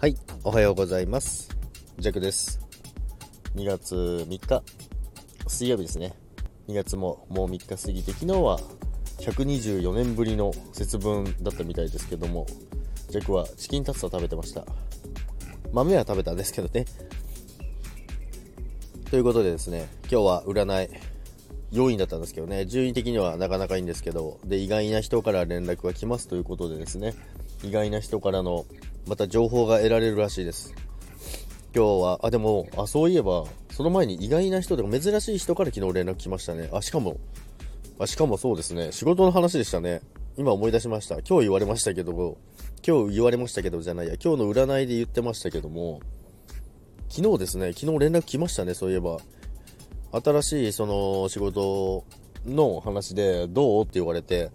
はい、おはようございます。ジャックです。2月3日、水曜日ですね。2月ももう3日過ぎて、昨日は124年ぶりの節分だったみたいですけども、ジャックはチキンタツタ食べてました。豆は食べたんですけどね。ということでですね、今日は占い、4位だったんですけどね、順位的にはなかなかいいんですけど、で、意外な人から連絡が来ますということでですね、意外な人からのまた情報が得られるらしいです。今日は、あ、でも、あ、そういえば、その前に意外な人とか珍しい人から昨日連絡来ましたね。あ、しかも、あ、しかもそうですね、仕事の話でしたね。今思い出しました。今日言われましたけども、今日言われましたけどじゃないや、今日の占いで言ってましたけども、昨日ですね、昨日連絡来ましたね、そういえば。新しいその仕事の話でどう？って言われて、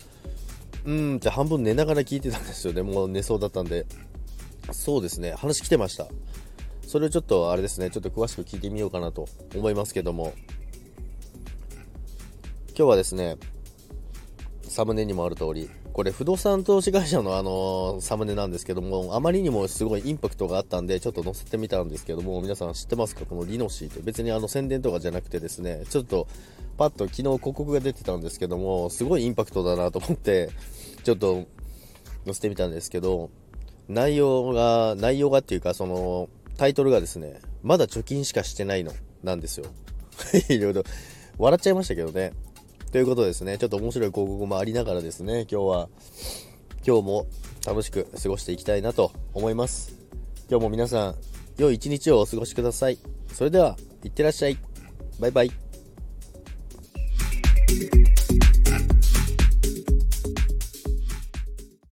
うんって半分寝ながら聞いてたんですよね。もう寝そうだったんで。そうですね、話来てました。それをちょっとあれですね、ちょっと詳しく聞いてみようかなと思いますけども。今日はですね、サムネにもある通り、これ不動産投資会社のあのサムネなんですけども、あまりにもすごいインパクトがあったんで、ちょっと載せてみたんですけども、皆さん知ってますか？このリノシーって。別にあの宣伝とかじゃなくてですね、ちょっとパッと昨日広告が出てたんですけども、すごいインパクトだなと思って、ちょっと載せてみたんですけど、内容が、内容がっていうか、その、タイトルがですね、まだ貯金しかしてないの、なんですよ。いろいろ、笑っちゃいましたけどね。ということですね、ちょっと面白い広告もありながらですね、今日は、今日も楽しく過ごしていきたいなと思います。今日も皆さん、良い一日をお過ごしください。それでは、いってらっしゃい。バイバイ。